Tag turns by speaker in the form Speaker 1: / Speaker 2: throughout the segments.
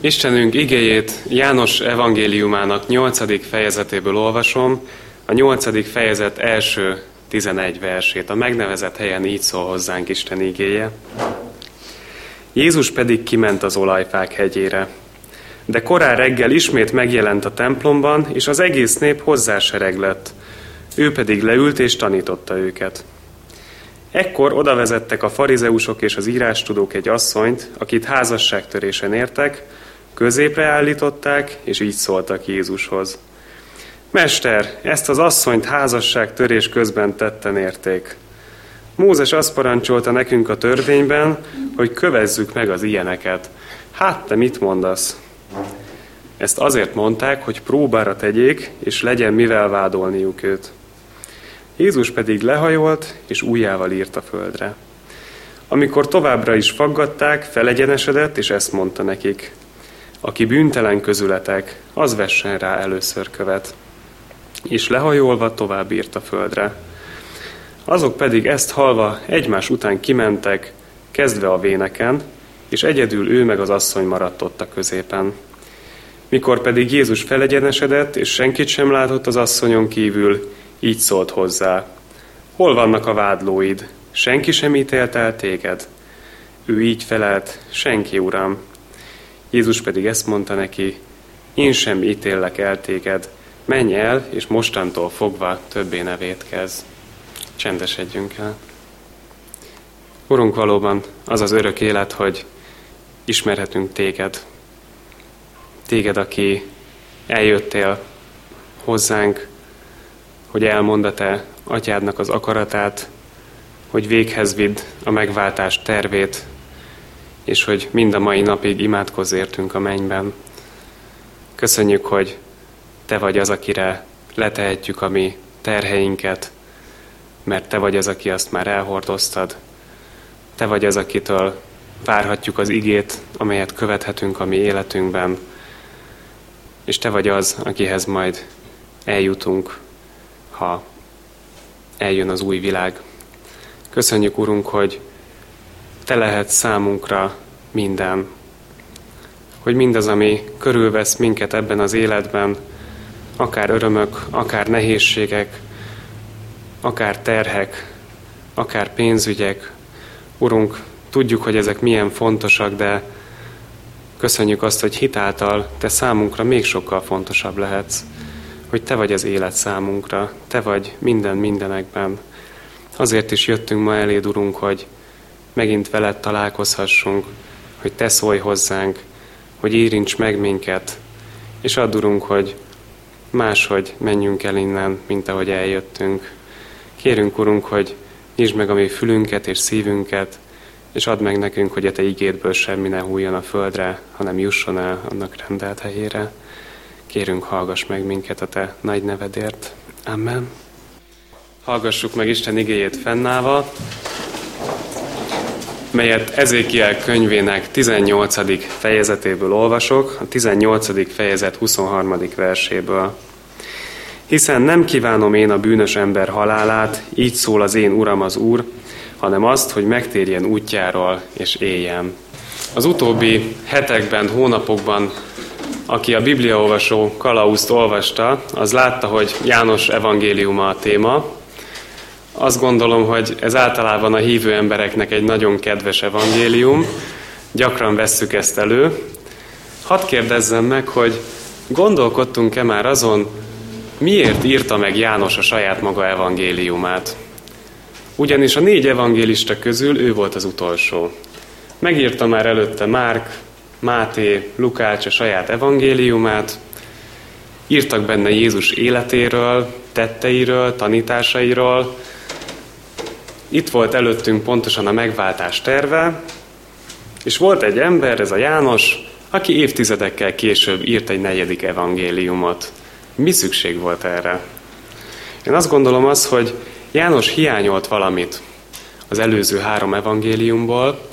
Speaker 1: Istenünk igéjét János evangéliumának 8. fejezetéből olvasom, a 8. fejezet első 11 versét. A megnevezett helyen így szól hozzánk Isten igéje. Jézus pedig kiment az olajfák hegyére. De korán reggel ismét megjelent a templomban, és az egész nép hozzásereg lett. Ő pedig leült és tanította őket. Ekkor odavezettek a farizeusok és az írástudók egy asszonyt, akit házasságtörésen értek, középre állították, és így szóltak Jézushoz. Mester, ezt az asszonyt házasságtörés közben tetten érték. Mózes azt parancsolta nekünk a törvényben, hogy kövezzük meg az ilyeneket. Hát te mit mondasz? Ezt azért mondták, hogy próbára tegyék, és legyen mivel vádolniuk őt. Jézus pedig lehajolt, és újjával írt a földre. Amikor továbbra is faggatták, felegyenesedett, és ezt mondta nekik. Aki bűntelen közületek, az vessen rá először követ. És lehajolva tovább írt a földre. Azok pedig ezt halva egymás után kimentek, kezdve a véneken, és egyedül ő meg az asszony maradt ott a középen. Mikor pedig Jézus felegyenesedett, és senkit sem látott az asszonyon kívül, így szólt hozzá. Hol vannak a vádlóid? Senki sem ítélt el téged? Ő így felelt, senki, uram. Jézus pedig ezt mondta neki, én sem ítéllek el téged, menj el, és mostantól fogva többé nevét kezd. Csendesedjünk el. Urunk, valóban az az örök élet, hogy ismerhetünk téged. Téged, aki eljöttél hozzánk, hogy elmond a te atyádnak az akaratát, hogy véghez vidd a megváltás tervét, és hogy mind a mai napig imádkozz értünk a mennyben. Köszönjük, hogy te vagy az, akire letehetjük a mi terheinket, mert te vagy az, aki azt már elhordoztad. Te vagy az, akitől várhatjuk az igét, amelyet követhetünk a mi életünkben, és te vagy az, akihez majd eljutunk ha eljön az új világ. Köszönjük, Urunk, hogy Te lehet számunkra minden, hogy mindaz, ami körülvesz minket ebben az életben, akár örömök, akár nehézségek, akár terhek, akár pénzügyek, Urunk, tudjuk, hogy ezek milyen fontosak, de köszönjük azt, hogy hitáltal Te számunkra még sokkal fontosabb lehetsz. Hogy Te vagy az élet számunkra, Te vagy minden mindenekben. Azért is jöttünk ma eléd, Urunk, hogy megint veled találkozhassunk, hogy Te szólj hozzánk, hogy érints meg minket, és add, Urunk, hogy máshogy menjünk el innen, mint ahogy eljöttünk. Kérünk, Urunk, hogy nyisd meg a mi fülünket és szívünket, és add meg nekünk, hogy a Te igédből semmi ne hújjon a földre, hanem jusson el annak rendelt helyére. Kérünk, hallgass meg minket a Te nagy nevedért. Amen. Hallgassuk meg Isten igéjét fennállva, melyet Ezékiel könyvének 18. fejezetéből olvasok, a 18. fejezet 23. verséből. Hiszen nem kívánom én a bűnös ember halálát, így szól az én Uram az Úr, hanem azt, hogy megtérjen útjáról és éljen. Az utóbbi hetekben, hónapokban aki a bibliaolvasó kalauzt olvasta, az látta, hogy János evangéliuma a téma. Azt gondolom, hogy ez általában a hívő embereknek egy nagyon kedves evangélium. Gyakran vesszük ezt elő. Hadd kérdezzem meg, hogy gondolkodtunk-e már azon, miért írta meg János a saját maga evangéliumát? Ugyanis a négy evangélista közül ő volt az utolsó. Megírta már előtte Márk, Máté, Lukács a saját evangéliumát, írtak benne Jézus életéről, tetteiről, tanításairól. Itt volt előttünk pontosan a megváltás terve, és volt egy ember, ez a János, aki évtizedekkel később írt egy negyedik evangéliumot. Mi szükség volt erre? Én azt gondolom az, hogy János hiányolt valamit az előző három evangéliumból,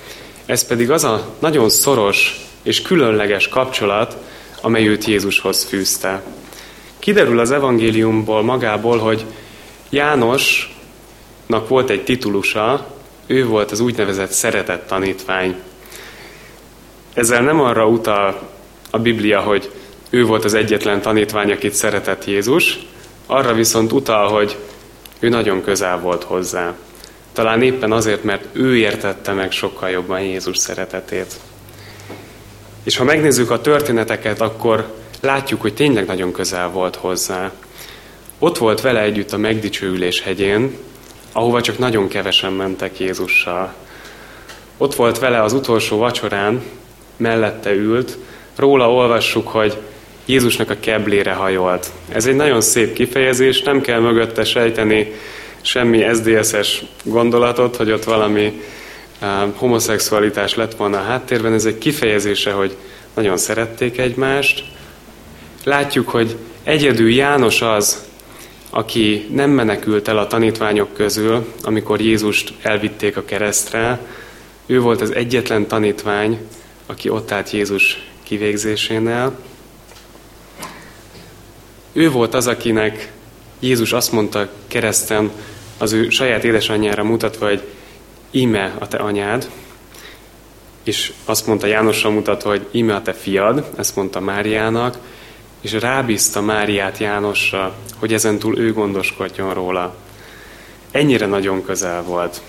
Speaker 1: ez pedig az a nagyon szoros és különleges kapcsolat, amely őt Jézushoz fűzte. Kiderül az evangéliumból magából, hogy Jánosnak volt egy titulusa, ő volt az úgynevezett szeretett tanítvány. Ezzel nem arra utal a Biblia, hogy ő volt az egyetlen tanítvány, akit szeretett Jézus, arra viszont utal, hogy ő nagyon közel volt hozzá. Talán éppen azért, mert ő értette meg sokkal jobban Jézus szeretetét. És ha megnézzük a történeteket, akkor látjuk, hogy tényleg nagyon közel volt hozzá. Ott volt vele együtt a megdicsőülés hegyén, ahova csak nagyon kevesen mentek Jézussal. Ott volt vele az utolsó vacsorán, mellette ült, róla olvassuk, hogy Jézusnak a keblére hajolt. Ez egy nagyon szép kifejezés, nem kell mögötte sejteni semmi SDSS gondolatot, hogy ott valami homoszexualitás lett volna a háttérben. Ez egy kifejezése, hogy nagyon szerették egymást. Látjuk, hogy egyedül János az, aki nem menekült el a tanítványok közül, amikor Jézust elvitték a keresztre. Ő volt az egyetlen tanítvány, aki ott állt Jézus kivégzésénél. Ő volt az, akinek Jézus azt mondta kereszten az ő saját édesanyjára mutatva, hogy íme a te anyád, és azt mondta Jánosra mutatva, hogy íme a te fiad, ezt mondta Máriának, és rábízta Máriát Jánosra, hogy ezentúl ő gondoskodjon róla. Ennyire nagyon közel volt.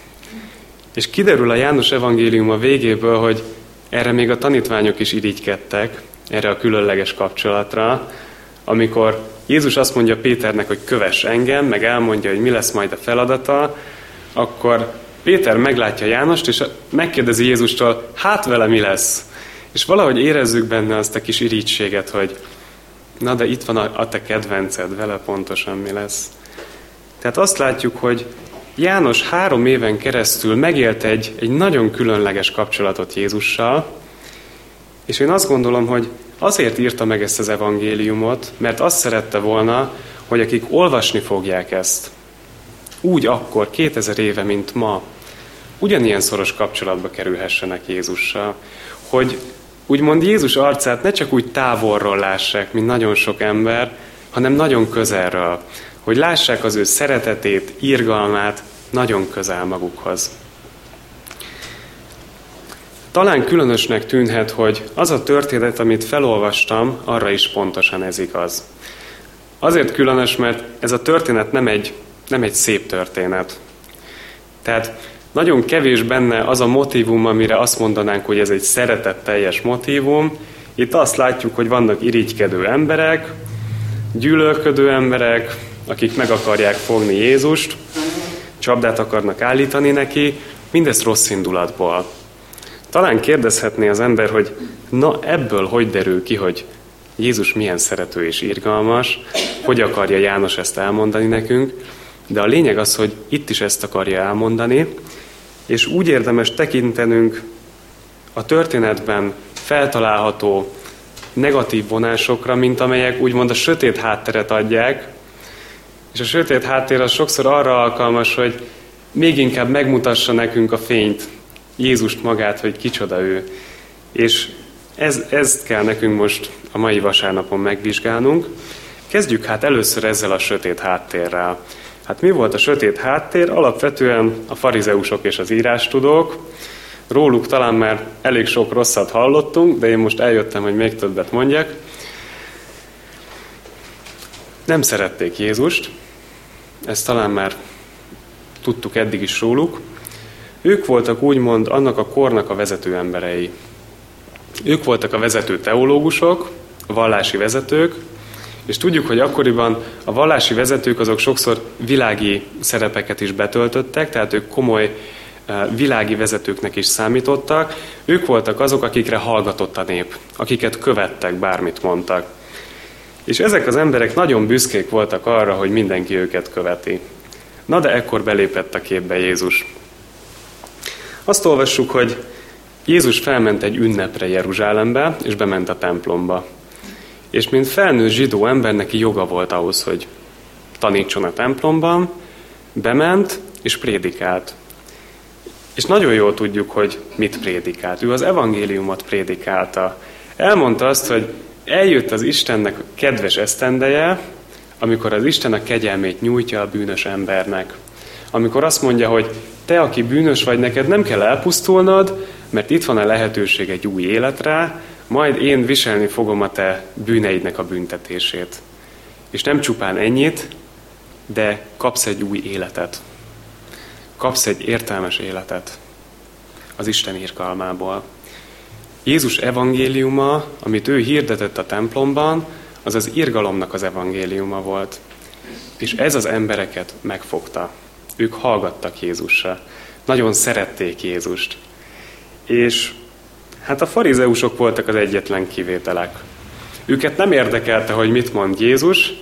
Speaker 1: És kiderül a János evangélium a végéből, hogy erre még a tanítványok is irigykedtek, erre a különleges kapcsolatra, amikor Jézus azt mondja Péternek, hogy kövess engem, meg elmondja, hogy mi lesz majd a feladata, akkor Péter meglátja Jánost, és megkérdezi Jézustól, hát vele mi lesz? És valahogy érezzük benne azt a kis irítséget, hogy na de itt van a, a te kedvenced, vele pontosan mi lesz. Tehát azt látjuk, hogy János három éven keresztül megélt egy, egy nagyon különleges kapcsolatot Jézussal, és én azt gondolom, hogy azért írta meg ezt az evangéliumot, mert azt szerette volna, hogy akik olvasni fogják ezt, úgy akkor, 2000 éve, mint ma, ugyanilyen szoros kapcsolatba kerülhessenek Jézussal, hogy úgymond Jézus arcát ne csak úgy távolról lássák, mint nagyon sok ember, hanem nagyon közelről, hogy lássák az ő szeretetét, irgalmát nagyon közel magukhoz. Talán különösnek tűnhet, hogy az a történet, amit felolvastam, arra is pontosan ez igaz. Azért különös, mert ez a történet nem egy, nem egy szép történet. Tehát nagyon kevés benne az a motivum, amire azt mondanánk, hogy ez egy szeretetteljes motivum. Itt azt látjuk, hogy vannak irigykedő emberek, gyűlölködő emberek, akik meg akarják fogni Jézust, csapdát akarnak állítani neki, mindezt rossz indulatból. Talán kérdezhetné az ember, hogy na ebből hogy derül ki, hogy Jézus milyen szerető és irgalmas, hogy akarja János ezt elmondani nekünk, de a lényeg az, hogy itt is ezt akarja elmondani, és úgy érdemes tekintenünk a történetben feltalálható negatív vonásokra, mint amelyek úgymond a sötét hátteret adják, és a sötét háttér az sokszor arra alkalmas, hogy még inkább megmutassa nekünk a fényt, Jézust magát, hogy kicsoda ő. És ez, ezt kell nekünk most a mai vasárnapon megvizsgálnunk. Kezdjük hát először ezzel a sötét háttérrel. Hát mi volt a sötét háttér? Alapvetően a farizeusok és az írástudók. Róluk talán már elég sok rosszat hallottunk, de én most eljöttem, hogy még többet mondjak. Nem szerették Jézust, ezt talán már tudtuk eddig is róluk. Ők voltak úgymond annak a kornak a vezető emberei. Ők voltak a vezető teológusok, vallási vezetők, és tudjuk, hogy akkoriban a vallási vezetők azok sokszor világi szerepeket is betöltöttek, tehát ők komoly eh, világi vezetőknek is számítottak. Ők voltak azok, akikre hallgatott a nép, akiket követtek, bármit mondtak. És ezek az emberek nagyon büszkék voltak arra, hogy mindenki őket követi. Na de ekkor belépett a képbe Jézus. Azt olvassuk, hogy Jézus felment egy ünnepre Jeruzsálembe, és bement a templomba. És mint felnőtt zsidó ember, neki joga volt ahhoz, hogy tanítson a templomban, bement és prédikált. És nagyon jól tudjuk, hogy mit prédikált. Ő az evangéliumot prédikálta. Elmondta azt, hogy eljött az Istennek kedves esztendeje, amikor az Isten a kegyelmét nyújtja a bűnös embernek. Amikor azt mondja, hogy te, aki bűnös vagy, neked nem kell elpusztulnod, mert itt van a lehetőség egy új életre, majd én viselni fogom a te bűneidnek a büntetését. És nem csupán ennyit, de kapsz egy új életet. Kapsz egy értelmes életet az Isten írkalmából. Jézus evangéliuma, amit ő hirdetett a templomban, az az irgalomnak az evangéliuma volt. És ez az embereket megfogta. Ők hallgattak Jézusra. Nagyon szerették Jézust. És hát a farizeusok voltak az egyetlen kivételek. Őket nem érdekelte, hogy mit mond Jézus,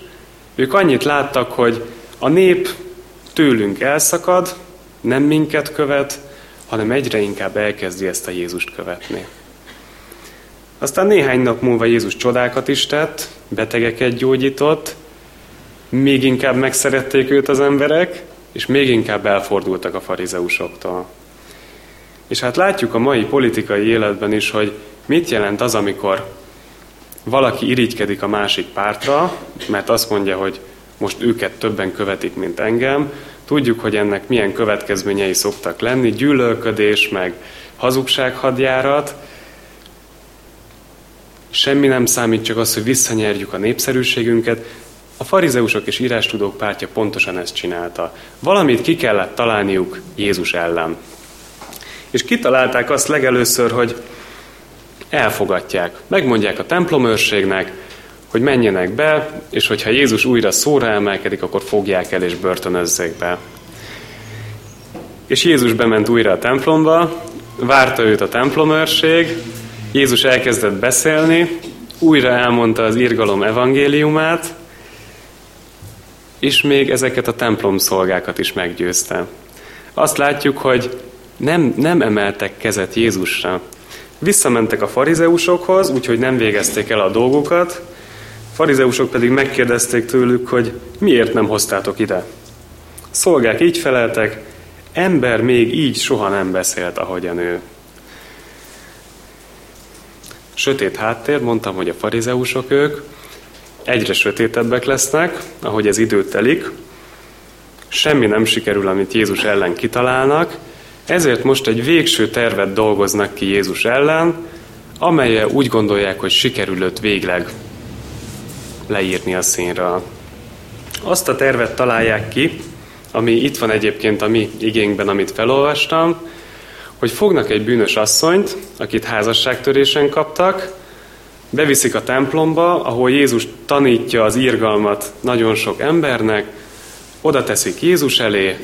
Speaker 1: ők annyit láttak, hogy a nép tőlünk elszakad, nem minket követ, hanem egyre inkább elkezdi ezt a Jézust követni. Aztán néhány nap múlva Jézus csodákat is tett, betegeket gyógyított, még inkább megszerették őt az emberek, és még inkább elfordultak a farizeusoktól. És hát látjuk a mai politikai életben is, hogy mit jelent az, amikor valaki irigykedik a másik pártra, mert azt mondja, hogy most őket többen követik, mint engem. Tudjuk, hogy ennek milyen következményei szoktak lenni, gyűlölködés, meg hazugsághadjárat. Semmi nem számít, csak az, hogy visszanyerjük a népszerűségünket. A farizeusok és írástudók pártja pontosan ezt csinálta. Valamit ki kellett találniuk Jézus ellen. És kitalálták azt legelőször, hogy elfogatják. Megmondják a templomőrségnek, hogy menjenek be, és hogyha Jézus újra szóra emelkedik, akkor fogják el és börtönözzék be. És Jézus bement újra a templomba, várta őt a templomőrség, Jézus elkezdett beszélni, újra elmondta az irgalom evangéliumát, és még ezeket a templom szolgákat is meggyőzte. Azt látjuk, hogy nem, nem emeltek kezet Jézusra. Visszamentek a farizeusokhoz, úgyhogy nem végezték el a dolgukat, a farizeusok pedig megkérdezték tőlük, hogy miért nem hoztátok ide. Szolgák így feleltek, ember még így soha nem beszélt, ahogyan ő. Sötét háttér, mondtam, hogy a farizeusok ők, egyre sötétebbek lesznek, ahogy ez időt telik, semmi nem sikerül, amit Jézus ellen kitalálnak, ezért most egy végső tervet dolgoznak ki Jézus ellen, amelyel úgy gondolják, hogy sikerül végleg leírni a színről. Azt a tervet találják ki, ami itt van egyébként a mi igénkben, amit felolvastam, hogy fognak egy bűnös asszonyt, akit házasságtörésen kaptak, beviszik a templomba, ahol Jézus tanítja az írgalmat nagyon sok embernek, oda teszik Jézus elé,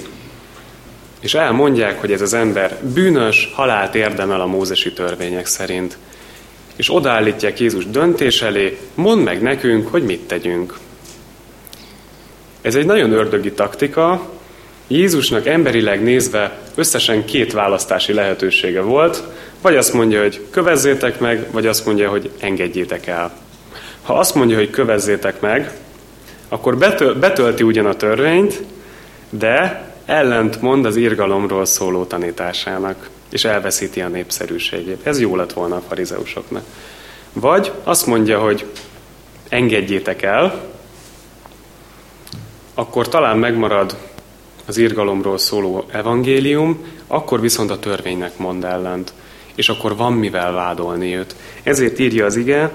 Speaker 1: és elmondják, hogy ez az ember bűnös, halált érdemel a mózesi törvények szerint. És odaállítják Jézus döntés elé, mondd meg nekünk, hogy mit tegyünk. Ez egy nagyon ördögi taktika. Jézusnak emberileg nézve összesen két választási lehetősége volt, vagy azt mondja, hogy kövezzétek meg, vagy azt mondja, hogy engedjétek el. Ha azt mondja, hogy kövezzétek meg, akkor betölti ugyan a törvényt, de ellent mond az irgalomról szóló tanításának, és elveszíti a népszerűségét. Ez jó lett volna a farizeusoknak. Vagy azt mondja, hogy engedjétek el, akkor talán megmarad az irgalomról szóló evangélium, akkor viszont a törvénynek mond ellent, és akkor van mivel vádolni őt. Ezért írja az ige,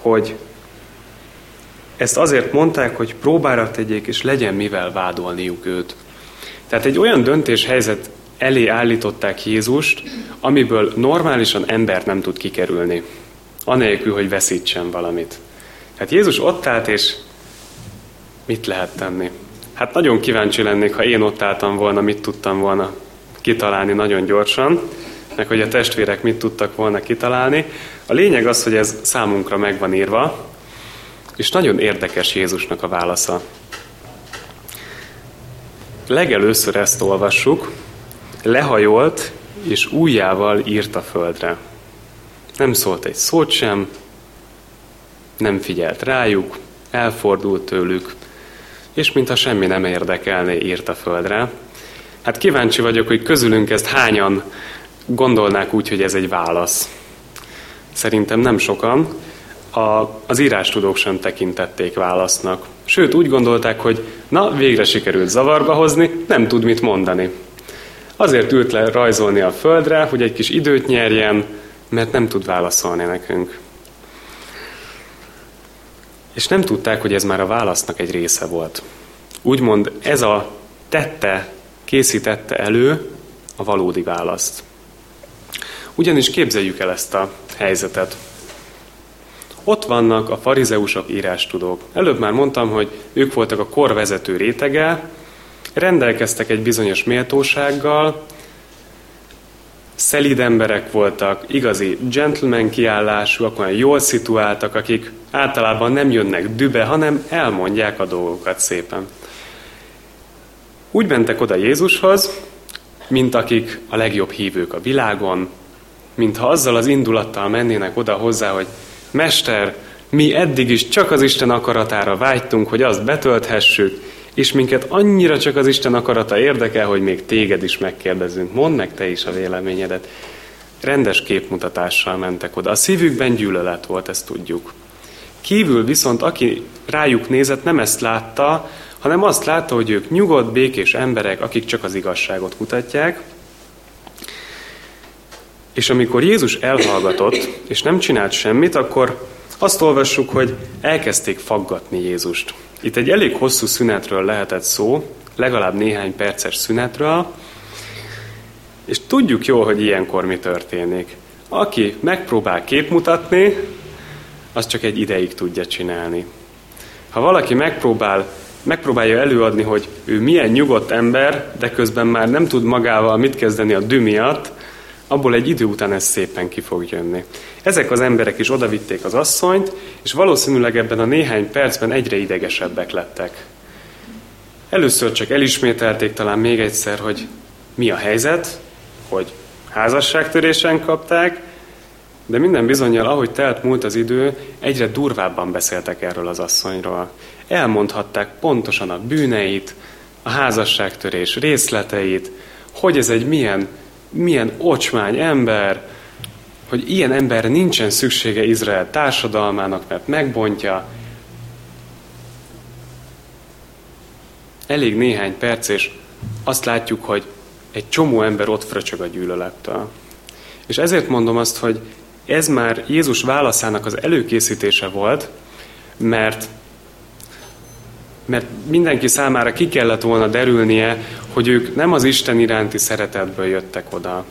Speaker 1: hogy ezt azért mondták, hogy próbára tegyék, és legyen mivel vádolniuk őt. Tehát egy olyan döntéshelyzet elé állították Jézust, amiből normálisan ember nem tud kikerülni, anélkül, hogy veszítsen valamit. Tehát Jézus ott állt, és mit lehet tenni? Hát nagyon kíváncsi lennék, ha én ott álltam volna, mit tudtam volna kitalálni nagyon gyorsan, meg hogy a testvérek mit tudtak volna kitalálni. A lényeg az, hogy ez számunkra meg van írva, és nagyon érdekes Jézusnak a válasza legelőször ezt olvassuk, lehajolt, és újjával írt a földre. Nem szólt egy szót sem, nem figyelt rájuk, elfordult tőlük, és mintha semmi nem érdekelné, írt a földre. Hát kíváncsi vagyok, hogy közülünk ezt hányan gondolnák úgy, hogy ez egy válasz. Szerintem nem sokan. A, az írástudók sem tekintették válasznak. Sőt, úgy gondolták, hogy na, végre sikerült zavarba hozni, nem tud mit mondani. Azért ült le rajzolni a földre, hogy egy kis időt nyerjen, mert nem tud válaszolni nekünk. És nem tudták, hogy ez már a válasznak egy része volt. Úgymond ez a tette, készítette elő a valódi választ. Ugyanis képzeljük el ezt a helyzetet. Ott vannak a farizeusok írástudók. Előbb már mondtam, hogy ők voltak a kor vezető rétege, rendelkeztek egy bizonyos méltósággal, szelíd emberek voltak, igazi gentleman kiállásúak, olyan jól szituáltak, akik általában nem jönnek dübe, hanem elmondják a dolgokat szépen. Úgy mentek oda Jézushoz, mint akik a legjobb hívők a világon, mintha azzal az indulattal mennének oda hozzá, hogy Mester, mi eddig is csak az Isten akaratára vágytunk, hogy azt betölthessük, és minket annyira csak az Isten akarata érdekel, hogy még téged is megkérdezünk. Mondd meg te is a véleményedet. Rendes képmutatással mentek oda. A szívükben gyűlölet volt, ezt tudjuk. Kívül viszont, aki rájuk nézett, nem ezt látta, hanem azt látta, hogy ők nyugodt, békés emberek, akik csak az igazságot kutatják. És amikor Jézus elhallgatott, és nem csinált semmit, akkor azt olvassuk, hogy elkezdték faggatni Jézust. Itt egy elég hosszú szünetről lehetett szó, legalább néhány perces szünetről, és tudjuk jól, hogy ilyenkor mi történik. Aki megpróbál képmutatni, az csak egy ideig tudja csinálni. Ha valaki megpróbál, megpróbálja előadni, hogy ő milyen nyugodt ember, de közben már nem tud magával mit kezdeni a dű miatt, abból egy idő után ez szépen ki fog jönni. Ezek az emberek is odavitték az asszonyt, és valószínűleg ebben a néhány percben egyre idegesebbek lettek. Először csak elismételték talán még egyszer, hogy mi a helyzet, hogy házasságtörésen kapták, de minden bizonyal, ahogy telt múlt az idő, egyre durvábban beszéltek erről az asszonyról. Elmondhatták pontosan a bűneit, a házasságtörés részleteit, hogy ez egy milyen milyen ocsmány ember, hogy ilyen ember nincsen szüksége Izrael társadalmának, mert megbontja. Elég néhány perc, és azt látjuk, hogy egy csomó ember ott fröcsög a gyűlölettel. És ezért mondom azt, hogy ez már Jézus válaszának az előkészítése volt, mert mert mindenki számára ki kellett volna derülnie, hogy ők nem az Isten iránti szeretetből jöttek oda.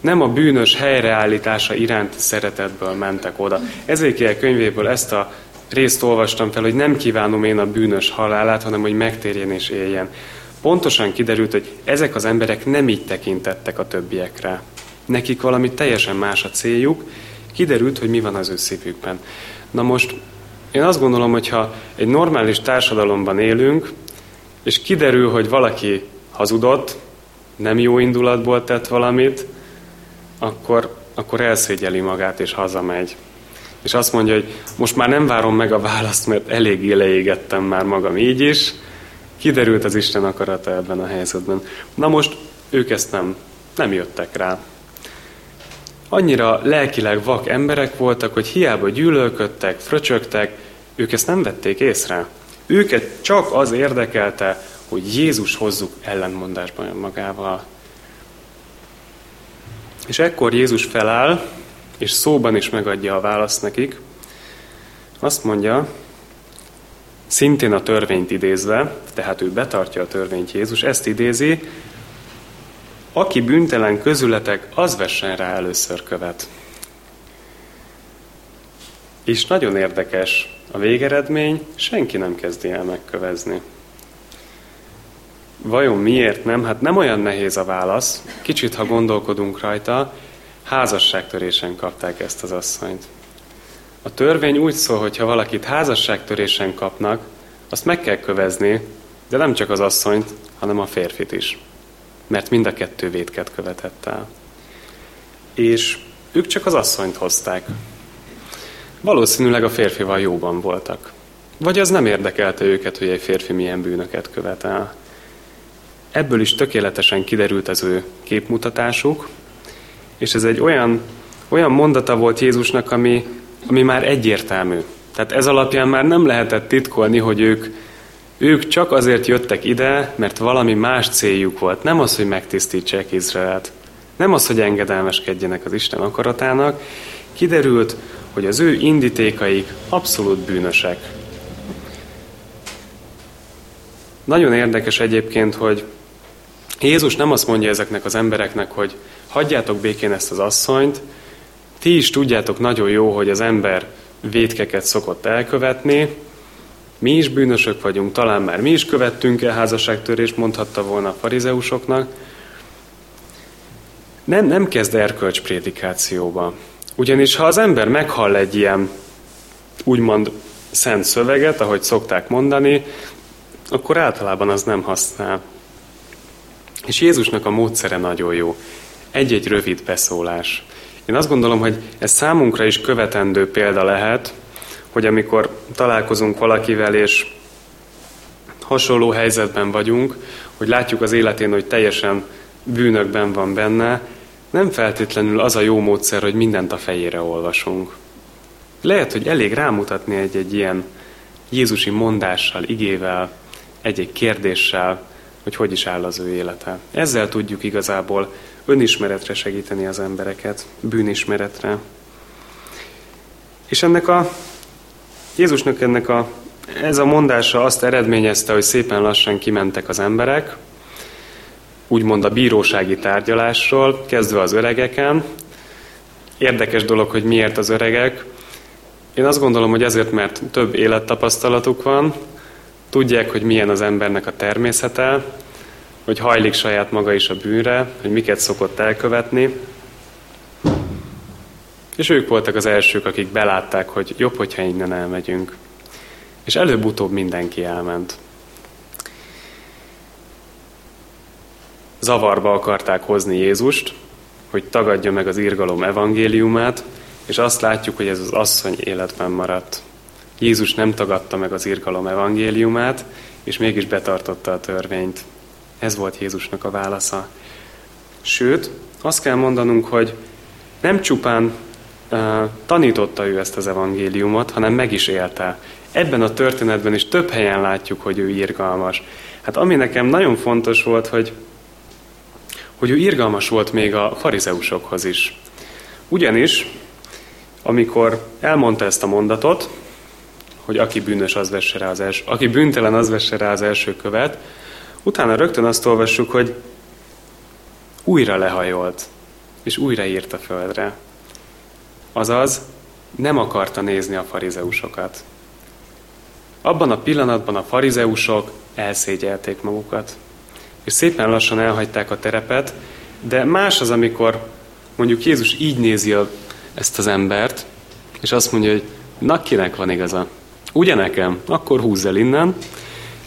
Speaker 1: Nem a bűnös helyreállítása iránti szeretetből mentek oda. Ezékiel könyvéből ezt a részt olvastam fel, hogy nem kívánom én a bűnös halálát, hanem hogy megtérjen és éljen. Pontosan kiderült, hogy ezek az emberek nem így tekintettek a többiekre. Nekik valami teljesen más a céljuk, kiderült, hogy mi van az ő szívükben. Na most én azt gondolom, hogy ha egy normális társadalomban élünk, és kiderül, hogy valaki hazudott, nem jó indulatból tett valamit, akkor, akkor elszégyeli magát és hazamegy. És azt mondja, hogy most már nem várom meg a választ, mert eléggé leégettem már magam így is. Kiderült az Isten akarata ebben a helyzetben. Na most ők ezt nem, nem jöttek rá. Annyira lelkileg vak emberek voltak, hogy hiába gyűlölködtek, fröcsögtek, ők ezt nem vették észre. Őket csak az érdekelte, hogy Jézus hozzuk ellentmondásban magával. És ekkor Jézus feláll, és szóban is megadja a választ nekik. Azt mondja, szintén a törvényt idézve, tehát ő betartja a törvényt Jézus, ezt idézi, aki büntelen közületek, az vessen rá először követ. És nagyon érdekes a végeredmény, senki nem kezdi el megkövezni. Vajon miért nem? Hát nem olyan nehéz a válasz. Kicsit, ha gondolkodunk rajta, házasságtörésen kapták ezt az asszonyt. A törvény úgy szól, hogy ha valakit házasságtörésen kapnak, azt meg kell kövezni, de nem csak az asszonyt, hanem a férfit is. Mert mind a kettő vétket követett el. És ők csak az asszonyt hozták. Valószínűleg a férfival jóban voltak. Vagy az nem érdekelte őket, hogy egy férfi milyen bűnöket követel. Ebből is tökéletesen kiderült az ő képmutatásuk, és ez egy olyan, olyan mondata volt Jézusnak, ami, ami már egyértelmű. Tehát ez alapján már nem lehetett titkolni, hogy ők, ők csak azért jöttek ide, mert valami más céljuk volt. Nem az, hogy megtisztítsák Izraelt. Nem az, hogy engedelmeskedjenek az Isten akaratának. Kiderült, hogy az ő indítékaik abszolút bűnösek. Nagyon érdekes egyébként, hogy Jézus nem azt mondja ezeknek az embereknek, hogy hagyjátok békén ezt az asszonyt, ti is tudjátok nagyon jó, hogy az ember vétkeket szokott elkövetni, mi is bűnösök vagyunk, talán már mi is követtünk el házasságtörést, mondhatta volna a farizeusoknak. Nem, nem kezd erkölcsprédikációba. Ugyanis ha az ember meghall egy ilyen úgymond szent szöveget, ahogy szokták mondani, akkor általában az nem használ. És Jézusnak a módszere nagyon jó. Egy-egy rövid beszólás. Én azt gondolom, hogy ez számunkra is követendő példa lehet, hogy amikor találkozunk valakivel, és hasonló helyzetben vagyunk, hogy látjuk az életén, hogy teljesen bűnökben van benne, nem feltétlenül az a jó módszer, hogy mindent a fejére olvasunk. Lehet, hogy elég rámutatni egy-egy ilyen Jézusi mondással, igével, egy-egy kérdéssel, hogy hogy is áll az ő élete. Ezzel tudjuk igazából önismeretre segíteni az embereket, bűnismeretre. És ennek a Jézusnak ennek a, ez a mondása azt eredményezte, hogy szépen lassan kimentek az emberek, úgymond a bírósági tárgyalásról, kezdve az öregeken. Érdekes dolog, hogy miért az öregek. Én azt gondolom, hogy ezért, mert több élettapasztalatuk van, tudják, hogy milyen az embernek a természete, hogy hajlik saját maga is a bűnre, hogy miket szokott elkövetni. És ők voltak az elsők, akik belátták, hogy jobb, hogyha innen elmegyünk. És előbb-utóbb mindenki elment. Zavarba akarták hozni Jézust, hogy tagadja meg az írgalom evangéliumát, és azt látjuk, hogy ez az asszony életben maradt. Jézus nem tagadta meg az írgalom evangéliumát, és mégis betartotta a törvényt. Ez volt Jézusnak a válasza. Sőt, azt kell mondanunk, hogy nem csupán uh, tanította ő ezt az evangéliumot, hanem meg is élte. Ebben a történetben is több helyen látjuk, hogy ő irgalmas. Hát ami nekem nagyon fontos volt, hogy, hogy ő irgalmas volt még a farizeusokhoz is. Ugyanis, amikor elmondta ezt a mondatot, hogy aki bűnös, az vesse rá az első, aki bűntelen, az vesse rá az első követ, Utána rögtön azt olvassuk, hogy újra lehajolt, és újra írt a földre. Azaz, nem akarta nézni a farizeusokat. Abban a pillanatban a farizeusok elszégyelték magukat, és szépen lassan elhagyták a terepet, de más az, amikor mondjuk Jézus így nézi a, ezt az embert, és azt mondja, hogy na kinek van igaza? Ugye nekem? Akkor húzz el innen,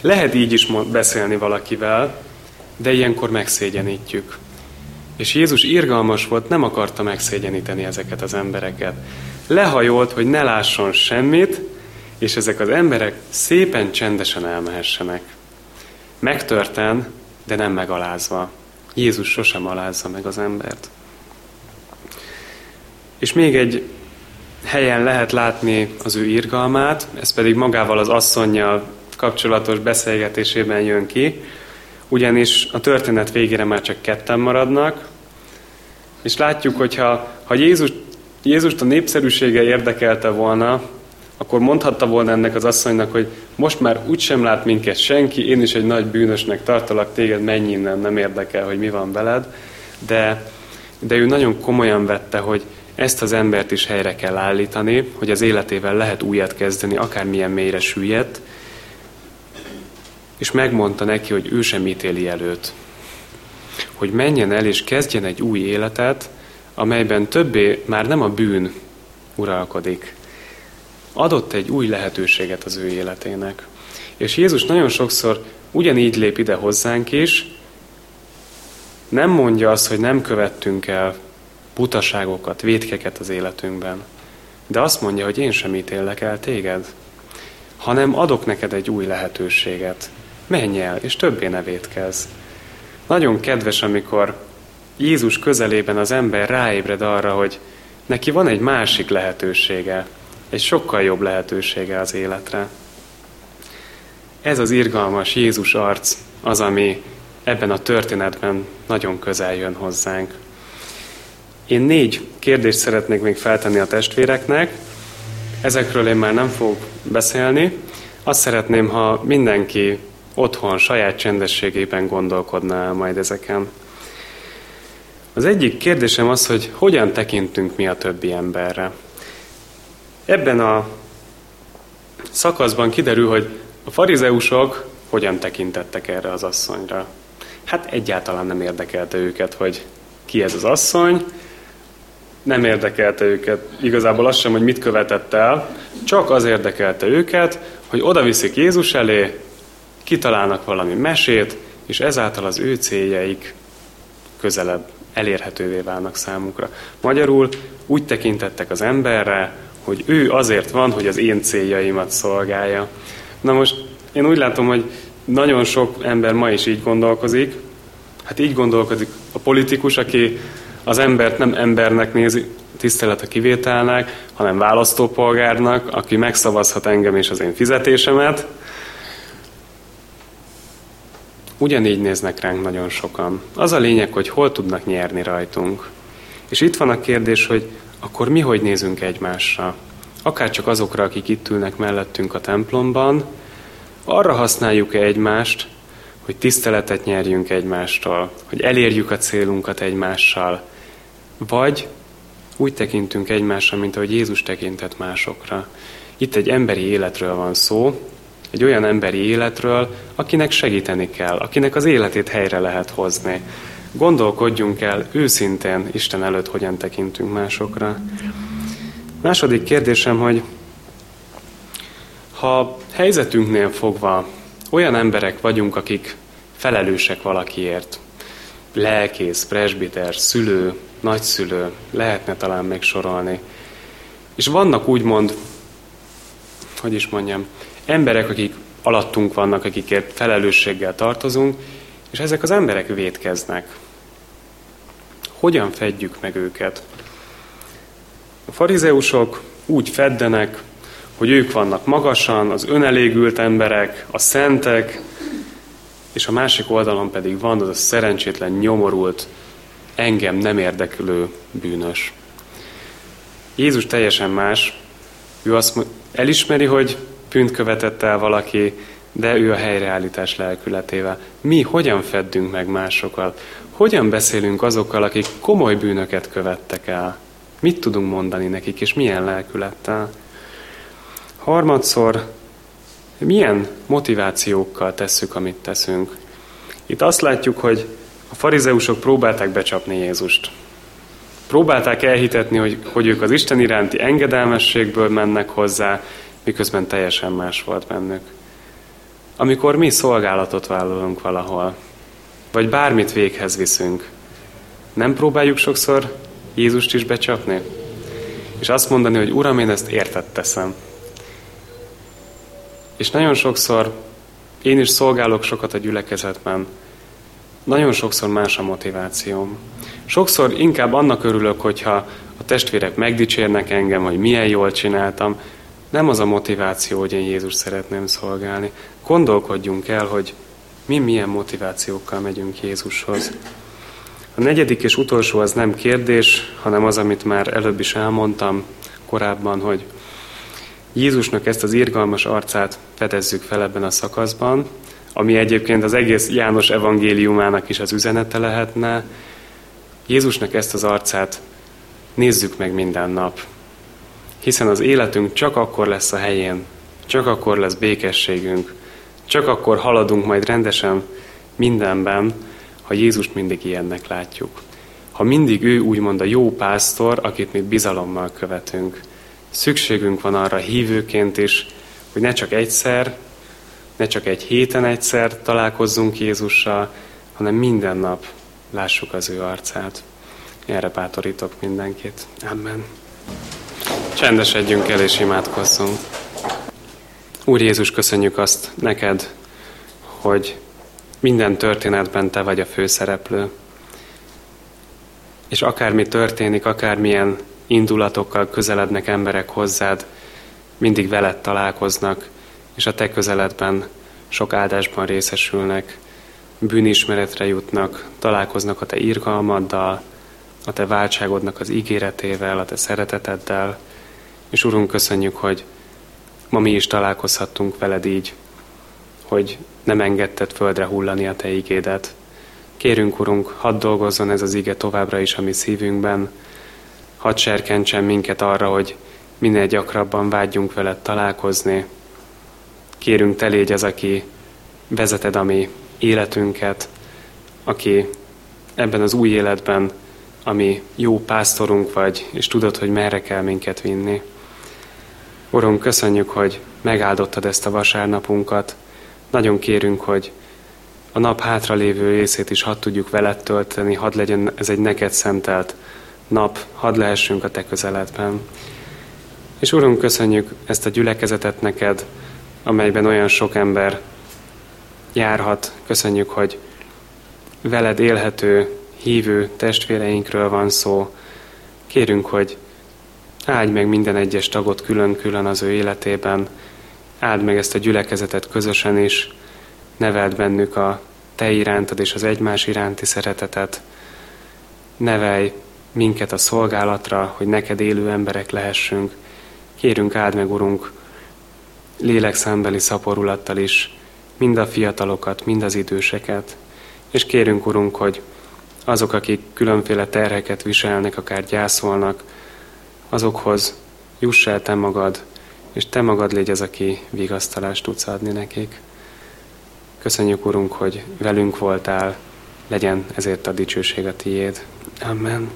Speaker 1: lehet így is beszélni valakivel, de ilyenkor megszégyenítjük. És Jézus irgalmas volt, nem akarta megszégyeníteni ezeket az embereket. Lehajolt, hogy ne lásson semmit, és ezek az emberek szépen csendesen elmehessenek. Megtörten, de nem megalázva. Jézus sosem alázza meg az embert. És még egy helyen lehet látni az ő irgalmát, ez pedig magával az asszonynal kapcsolatos beszélgetésében jön ki, ugyanis a történet végére már csak ketten maradnak, és látjuk, hogy ha, ha Jézus, Jézust a népszerűsége érdekelte volna, akkor mondhatta volna ennek az asszonynak, hogy most már úgysem lát minket senki, én is egy nagy bűnösnek tartalak téged, menj innen, nem érdekel, hogy mi van veled. De, de ő nagyon komolyan vette, hogy ezt az embert is helyre kell állítani, hogy az életével lehet újat kezdeni, akármilyen mélyre süllyedt, és megmondta neki, hogy ő sem ítéli előtt. Hogy menjen el és kezdjen egy új életet, amelyben többé már nem a bűn uralkodik. Adott egy új lehetőséget az ő életének. És Jézus nagyon sokszor ugyanígy lép ide hozzánk is, nem mondja azt, hogy nem követtünk el butaságokat, vétkeket az életünkben, de azt mondja, hogy én sem ítélek el téged, hanem adok neked egy új lehetőséget menj el, és többé ne védkezz. Nagyon kedves, amikor Jézus közelében az ember ráébred arra, hogy neki van egy másik lehetősége, egy sokkal jobb lehetősége az életre. Ez az irgalmas Jézus arc az, ami ebben a történetben nagyon közel jön hozzánk. Én négy kérdést szeretnék még feltenni a testvéreknek, ezekről én már nem fogok beszélni. Azt szeretném, ha mindenki otthon, saját csendességében gondolkodna majd ezeken. Az egyik kérdésem az, hogy hogyan tekintünk mi a többi emberre. Ebben a szakaszban kiderül, hogy a farizeusok hogyan tekintettek erre az asszonyra. Hát egyáltalán nem érdekelte őket, hogy ki ez az asszony, nem érdekelte őket igazából az sem, hogy mit követett el, csak az érdekelte őket, hogy oda viszik Jézus elé, kitalálnak valami mesét, és ezáltal az ő céljaik közelebb elérhetővé válnak számukra. Magyarul úgy tekintettek az emberre, hogy ő azért van, hogy az én céljaimat szolgálja. Na most én úgy látom, hogy nagyon sok ember ma is így gondolkozik. Hát így gondolkodik a politikus, aki az embert nem embernek nézi, tisztelet a kivételnek, hanem választópolgárnak, aki megszavazhat engem és az én fizetésemet. Ugyanígy néznek ránk nagyon sokan. Az a lényeg, hogy hol tudnak nyerni rajtunk. És itt van a kérdés, hogy akkor mi hogy nézünk egymásra? Akár csak azokra, akik itt ülnek mellettünk a templomban, arra használjuk-e egymást, hogy tiszteletet nyerjünk egymástól, hogy elérjük a célunkat egymással, vagy úgy tekintünk egymásra, mint ahogy Jézus tekintett másokra. Itt egy emberi életről van szó, egy olyan emberi életről, akinek segíteni kell, akinek az életét helyre lehet hozni. Gondolkodjunk el őszintén Isten előtt, hogyan tekintünk másokra. Második kérdésem, hogy ha helyzetünknél fogva olyan emberek vagyunk, akik felelősek valakiért, lelkész, presbiter, szülő, nagyszülő, lehetne talán megsorolni. És vannak úgymond, hogy is mondjam, emberek, akik alattunk vannak, akikért felelősséggel tartozunk, és ezek az emberek védkeznek. Hogyan fedjük meg őket? A farizeusok úgy feddenek, hogy ők vannak magasan, az önelégült emberek, a szentek, és a másik oldalon pedig van az a szerencsétlen, nyomorult, engem nem érdeklő bűnös. Jézus teljesen más. Ő azt elismeri, hogy bűnt követett el valaki, de ő a helyreállítás lelkületével. Mi hogyan feddünk meg másokat? Hogyan beszélünk azokkal, akik komoly bűnöket követtek el? Mit tudunk mondani nekik, és milyen lelkülettel? Harmadszor, milyen motivációkkal tesszük, amit teszünk? Itt azt látjuk, hogy a farizeusok próbálták becsapni Jézust. Próbálták elhitetni, hogy, hogy ők az Isten iránti engedelmességből mennek hozzá, miközben teljesen más volt bennük. Amikor mi szolgálatot vállalunk valahol, vagy bármit véghez viszünk, nem próbáljuk sokszor Jézust is becsapni? És azt mondani, hogy Uram, én ezt értett teszem. És nagyon sokszor én is szolgálok sokat a gyülekezetben, nagyon sokszor más a motivációm. Sokszor inkább annak örülök, hogyha a testvérek megdicsérnek engem, hogy milyen jól csináltam. Nem az a motiváció, hogy én Jézus szeretném szolgálni. Gondolkodjunk el, hogy mi milyen motivációkkal megyünk Jézushoz. A negyedik és utolsó az nem kérdés, hanem az, amit már előbb is elmondtam korábban, hogy Jézusnak ezt az irgalmas arcát fedezzük fel ebben a szakaszban, ami egyébként az egész János evangéliumának is az üzenete lehetne. Jézusnak ezt az arcát nézzük meg minden nap, hiszen az életünk csak akkor lesz a helyén, csak akkor lesz békességünk, csak akkor haladunk majd rendesen mindenben, ha Jézust mindig ilyennek látjuk. Ha mindig ő úgymond a jó pásztor, akit mi bizalommal követünk. Szükségünk van arra hívőként is, hogy ne csak egyszer, ne csak egy héten egyszer találkozzunk Jézussal, hanem minden nap lássuk az ő arcát. Erre bátorítok mindenkit. Amen. Csendesedjünk el és imádkozzunk. Úr Jézus, köszönjük azt neked, hogy minden történetben te vagy a főszereplő. És akármi történik, akármilyen indulatokkal közelednek emberek hozzád, mindig veled találkoznak, és a te közeledben sok áldásban részesülnek, bűnismeretre jutnak, találkoznak a te irgalmaddal, a te váltságodnak az ígéretével, a te szereteteddel, és Urunk, köszönjük, hogy ma mi is találkozhattunk veled így, hogy nem engedted földre hullani a Te igédet. Kérünk, Urunk, hadd dolgozzon ez az ige továbbra is a mi szívünkben, hadd serkentsen minket arra, hogy minél gyakrabban vágyjunk veled találkozni. Kérünk, Te légy az, aki vezeted a mi életünket, aki ebben az új életben, ami jó pásztorunk vagy, és tudod, hogy merre kell minket vinni. Urunk, köszönjük, hogy megáldottad ezt a vasárnapunkat. Nagyon kérünk, hogy a nap hátralévő részét is hadd tudjuk veled tölteni, hadd legyen ez egy neked szentelt nap, hadd lehessünk a te közeledben. És Urunk, köszönjük ezt a gyülekezetet neked, amelyben olyan sok ember járhat. Köszönjük, hogy veled élhető, hívő testvéreinkről van szó. Kérünk, hogy áldj meg minden egyes tagot külön-külön az ő életében, áld meg ezt a gyülekezetet közösen is, neveld bennük a te irántad és az egymás iránti szeretetet, nevelj minket a szolgálatra, hogy neked élő emberek lehessünk. Kérünk áld meg, Urunk, lélekszámbeli szaporulattal is, mind a fiatalokat, mind az időseket, és kérünk, Urunk, hogy azok, akik különféle terheket viselnek, akár gyászolnak, azokhoz juss el Te magad, és Te magad légy az, aki vigasztalást tudsz adni nekik. Köszönjük, Urunk, hogy velünk voltál, legyen ezért a dicsőség a Tiéd. Amen.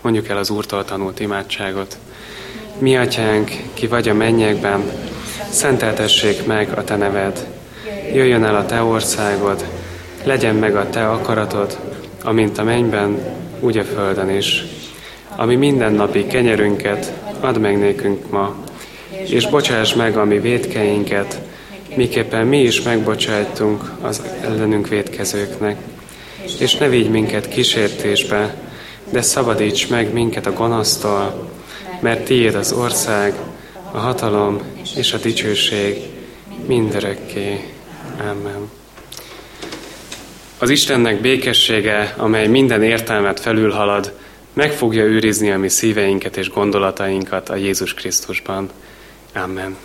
Speaker 1: Mondjuk el az Úrtól tanult imádságot. Mi, Atyánk, ki vagy a mennyekben, szenteltessék meg a Te neved. Jöjjön el a Te országod, legyen meg a Te akaratod, amint a mennyben, úgy a földön is. Ami mindennapi kenyerünket add meg nékünk ma, és bocsáss meg a mi védkeinket, miképpen mi is megbocsájtunk az ellenünk védkezőknek. És ne vigy minket kísértésbe, de szabadíts meg minket a gonosztól, mert tiéd az ország, a hatalom és a dicsőség mindörökké. Amen. Az Istennek békessége, amely minden értelmet felülhalad, meg fogja őrizni a mi szíveinket és gondolatainkat a Jézus Krisztusban. Amen.